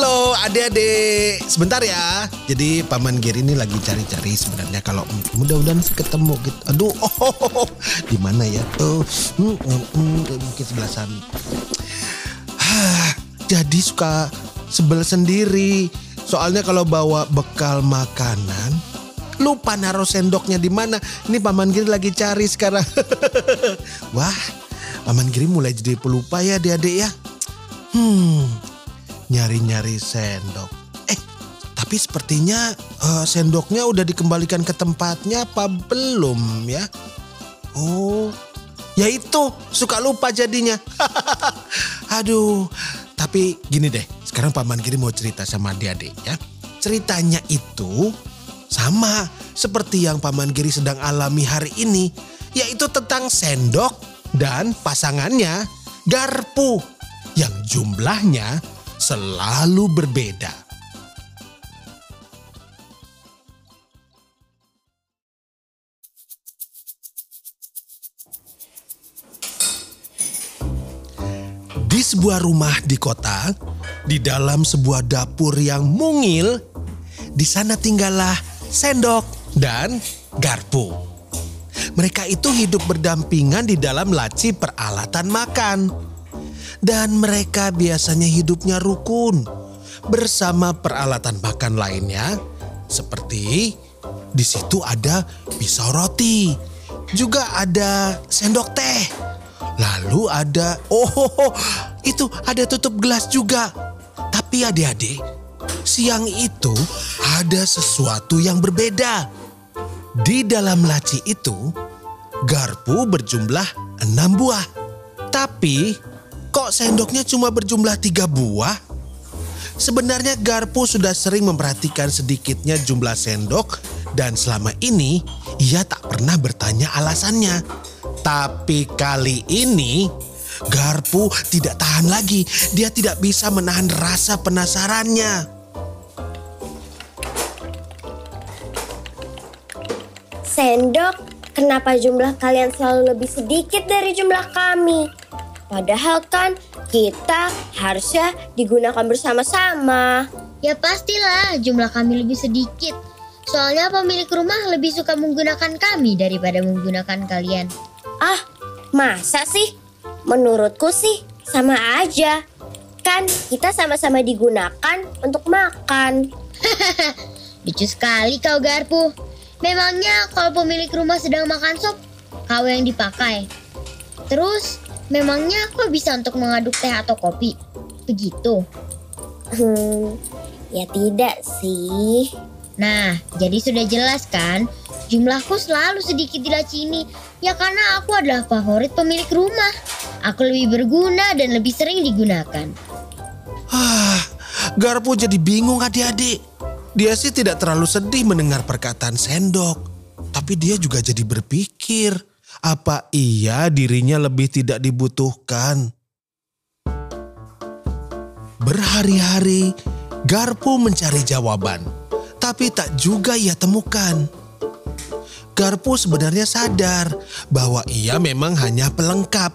Halo adik-adik, sebentar ya. Jadi Paman Giri ini lagi cari-cari sebenarnya kalau mudah-mudahan sih ketemu gitu. Aduh, oh, oh, oh, oh. di mana ya tuh? Hmm, hmm, hmm, mungkin. Hah, jadi suka sebel sendiri. Soalnya kalau bawa bekal makanan, lupa naruh sendoknya di mana. Ini Paman Giri lagi cari sekarang. Wah, Paman Giri mulai jadi pelupa ya adik-adik ya. Hmm, nyari-nyari sendok. Eh, tapi sepertinya eh, sendoknya udah dikembalikan ke tempatnya apa belum ya? Oh, ya itu suka lupa jadinya. Aduh, tapi gini deh, sekarang Paman Giri mau cerita sama adik-adik ya. Ceritanya itu sama seperti yang Paman Giri sedang alami hari ini, yaitu tentang sendok dan pasangannya garpu yang jumlahnya selalu berbeda. Di sebuah rumah di kota, di dalam sebuah dapur yang mungil, di sana tinggallah sendok dan garpu. Mereka itu hidup berdampingan di dalam laci peralatan makan. Dan mereka biasanya hidupnya rukun bersama peralatan makan lainnya seperti di situ ada pisau roti, juga ada sendok teh. Lalu ada oh itu ada tutup gelas juga. Tapi adik-adik, siang itu ada sesuatu yang berbeda. Di dalam laci itu, garpu berjumlah enam buah. Tapi kok sendoknya cuma berjumlah tiga buah? Sebenarnya garpu sudah sering memperhatikan sedikitnya jumlah sendok dan selama ini ia tak pernah bertanya alasannya. Tapi kali ini garpu tidak tahan lagi. Dia tidak bisa menahan rasa penasarannya. Sendok, kenapa jumlah kalian selalu lebih sedikit dari jumlah kami? Padahal kan kita harusnya digunakan bersama-sama. Ya pastilah jumlah kami lebih sedikit. Soalnya pemilik rumah lebih suka menggunakan kami daripada menggunakan kalian. Ah, masa sih? Menurutku sih sama aja. Kan kita sama-sama digunakan untuk makan. Lucu sekali kau Garpu. Memangnya kalau pemilik rumah sedang makan sop, kau yang dipakai. Terus, memangnya kau bisa untuk mengaduk teh atau kopi? Begitu. Hmm, ya tidak sih. Nah, jadi sudah jelas kan? Jumlahku selalu sedikit di laci ini. Ya karena aku adalah favorit pemilik rumah. Aku lebih berguna dan lebih sering digunakan. Ah, Garpu jadi bingung adik-adik. Dia sih tidak terlalu sedih mendengar perkataan sendok. Tapi dia juga jadi berpikir, apa iya dirinya lebih tidak dibutuhkan? Berhari-hari, Garpu mencari jawaban. Tapi tak juga ia temukan. Garpu sebenarnya sadar bahwa ia memang hanya pelengkap,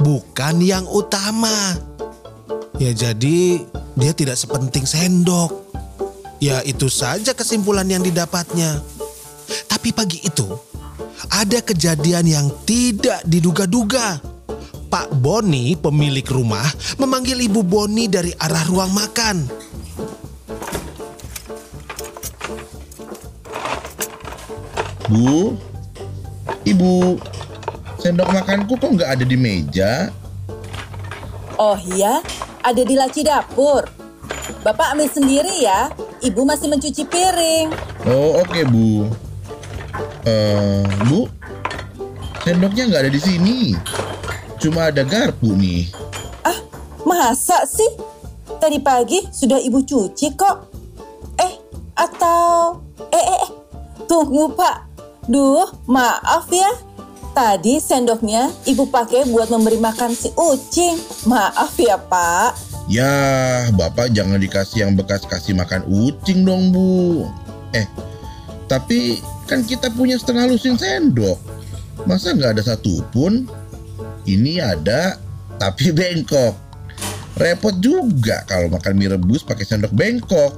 bukan yang utama. Ya jadi dia tidak sepenting sendok. Ya itu saja kesimpulan yang didapatnya. Tapi pagi itu ada kejadian yang tidak diduga-duga. Pak Boni, pemilik rumah, memanggil Ibu Boni dari arah ruang makan. Bu, ibu, sendok makanku kok nggak ada di meja? Oh iya, ada di laci dapur. Bapak ambil sendiri ya, ibu masih mencuci piring. Oh oke bu. Eh bu, sendoknya nggak ada di sini. Cuma ada garpu nih. Ah, Masa sih? Tadi pagi sudah ibu cuci kok. Eh, atau... Eh, eh, eh. Tunggu pak. Duh, maaf ya. Tadi sendoknya ibu pakai buat memberi makan si ucing. Maaf ya pak. Ya, Bapak jangan dikasih yang bekas kasih makan ucing dong, Bu. Eh, tapi kan kita punya setengah lusin sendok. Masa nggak ada satupun? Ini ada, tapi bengkok. Repot juga kalau makan mie rebus pakai sendok bengkok.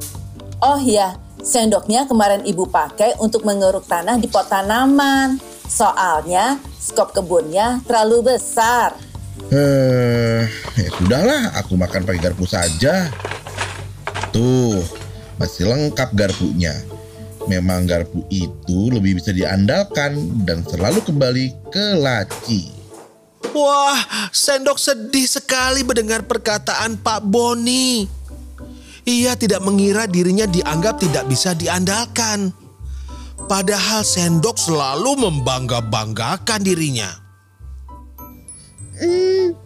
Oh ya, sendoknya kemarin ibu pakai untuk mengeruk tanah di pot tanaman. Soalnya skop kebunnya terlalu besar. Eh, ya sudahlah, aku makan pakai garpu saja. Tuh, masih lengkap garpunya. Memang garpu itu lebih bisa diandalkan dan selalu kembali ke laci. Wah, sendok sedih sekali mendengar perkataan Pak Boni. Ia tidak mengira dirinya dianggap tidak bisa diandalkan. Padahal sendok selalu membangga-banggakan dirinya. Hmm.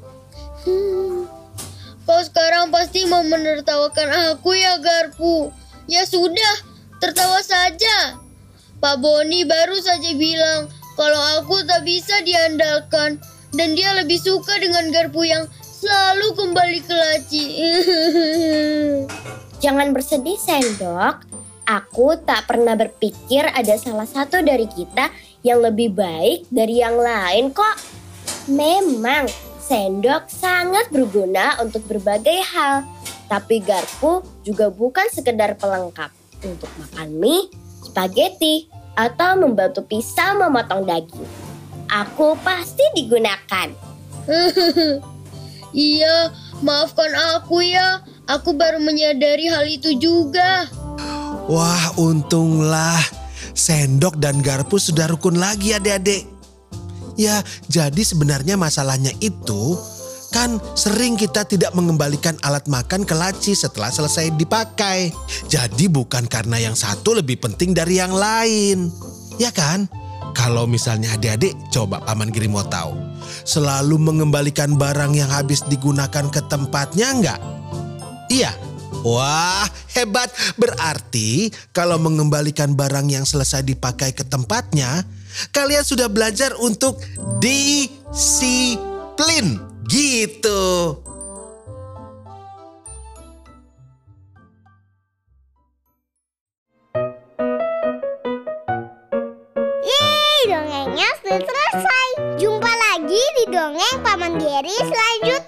Hmm. Kau sekarang pasti mau menertawakan aku ya Garpu. Ya sudah, tertawa saja. Pak Boni baru saja bilang kalau aku tak bisa diandalkan dan dia lebih suka dengan Garpu yang selalu kembali ke laci. Jangan bersedih, Sendok. Aku tak pernah berpikir ada salah satu dari kita yang lebih baik dari yang lain kok. Memang, sendok sangat berguna untuk berbagai hal. Tapi garpu juga bukan sekedar pelengkap untuk makan mie, spaghetti, atau membantu pisau memotong daging. Aku pasti digunakan. iya, maafkan aku ya. Aku baru menyadari hal itu juga. Wah, untunglah sendok dan garpu sudah rukun lagi adik-adik. Ya, jadi sebenarnya masalahnya itu kan sering kita tidak mengembalikan alat makan ke laci setelah selesai dipakai. Jadi bukan karena yang satu lebih penting dari yang lain. Ya kan? Kalau misalnya adik-adik coba Paman Giri mau tahu. Selalu mengembalikan barang yang habis digunakan ke tempatnya enggak? Iya. Wah, hebat. Berarti kalau mengembalikan barang yang selesai dipakai ke tempatnya, kalian sudah belajar untuk disiplin. Gitu. Yeay, dongengnya sudah selesai. Jumpa lagi di dongeng Paman Geri selanjutnya.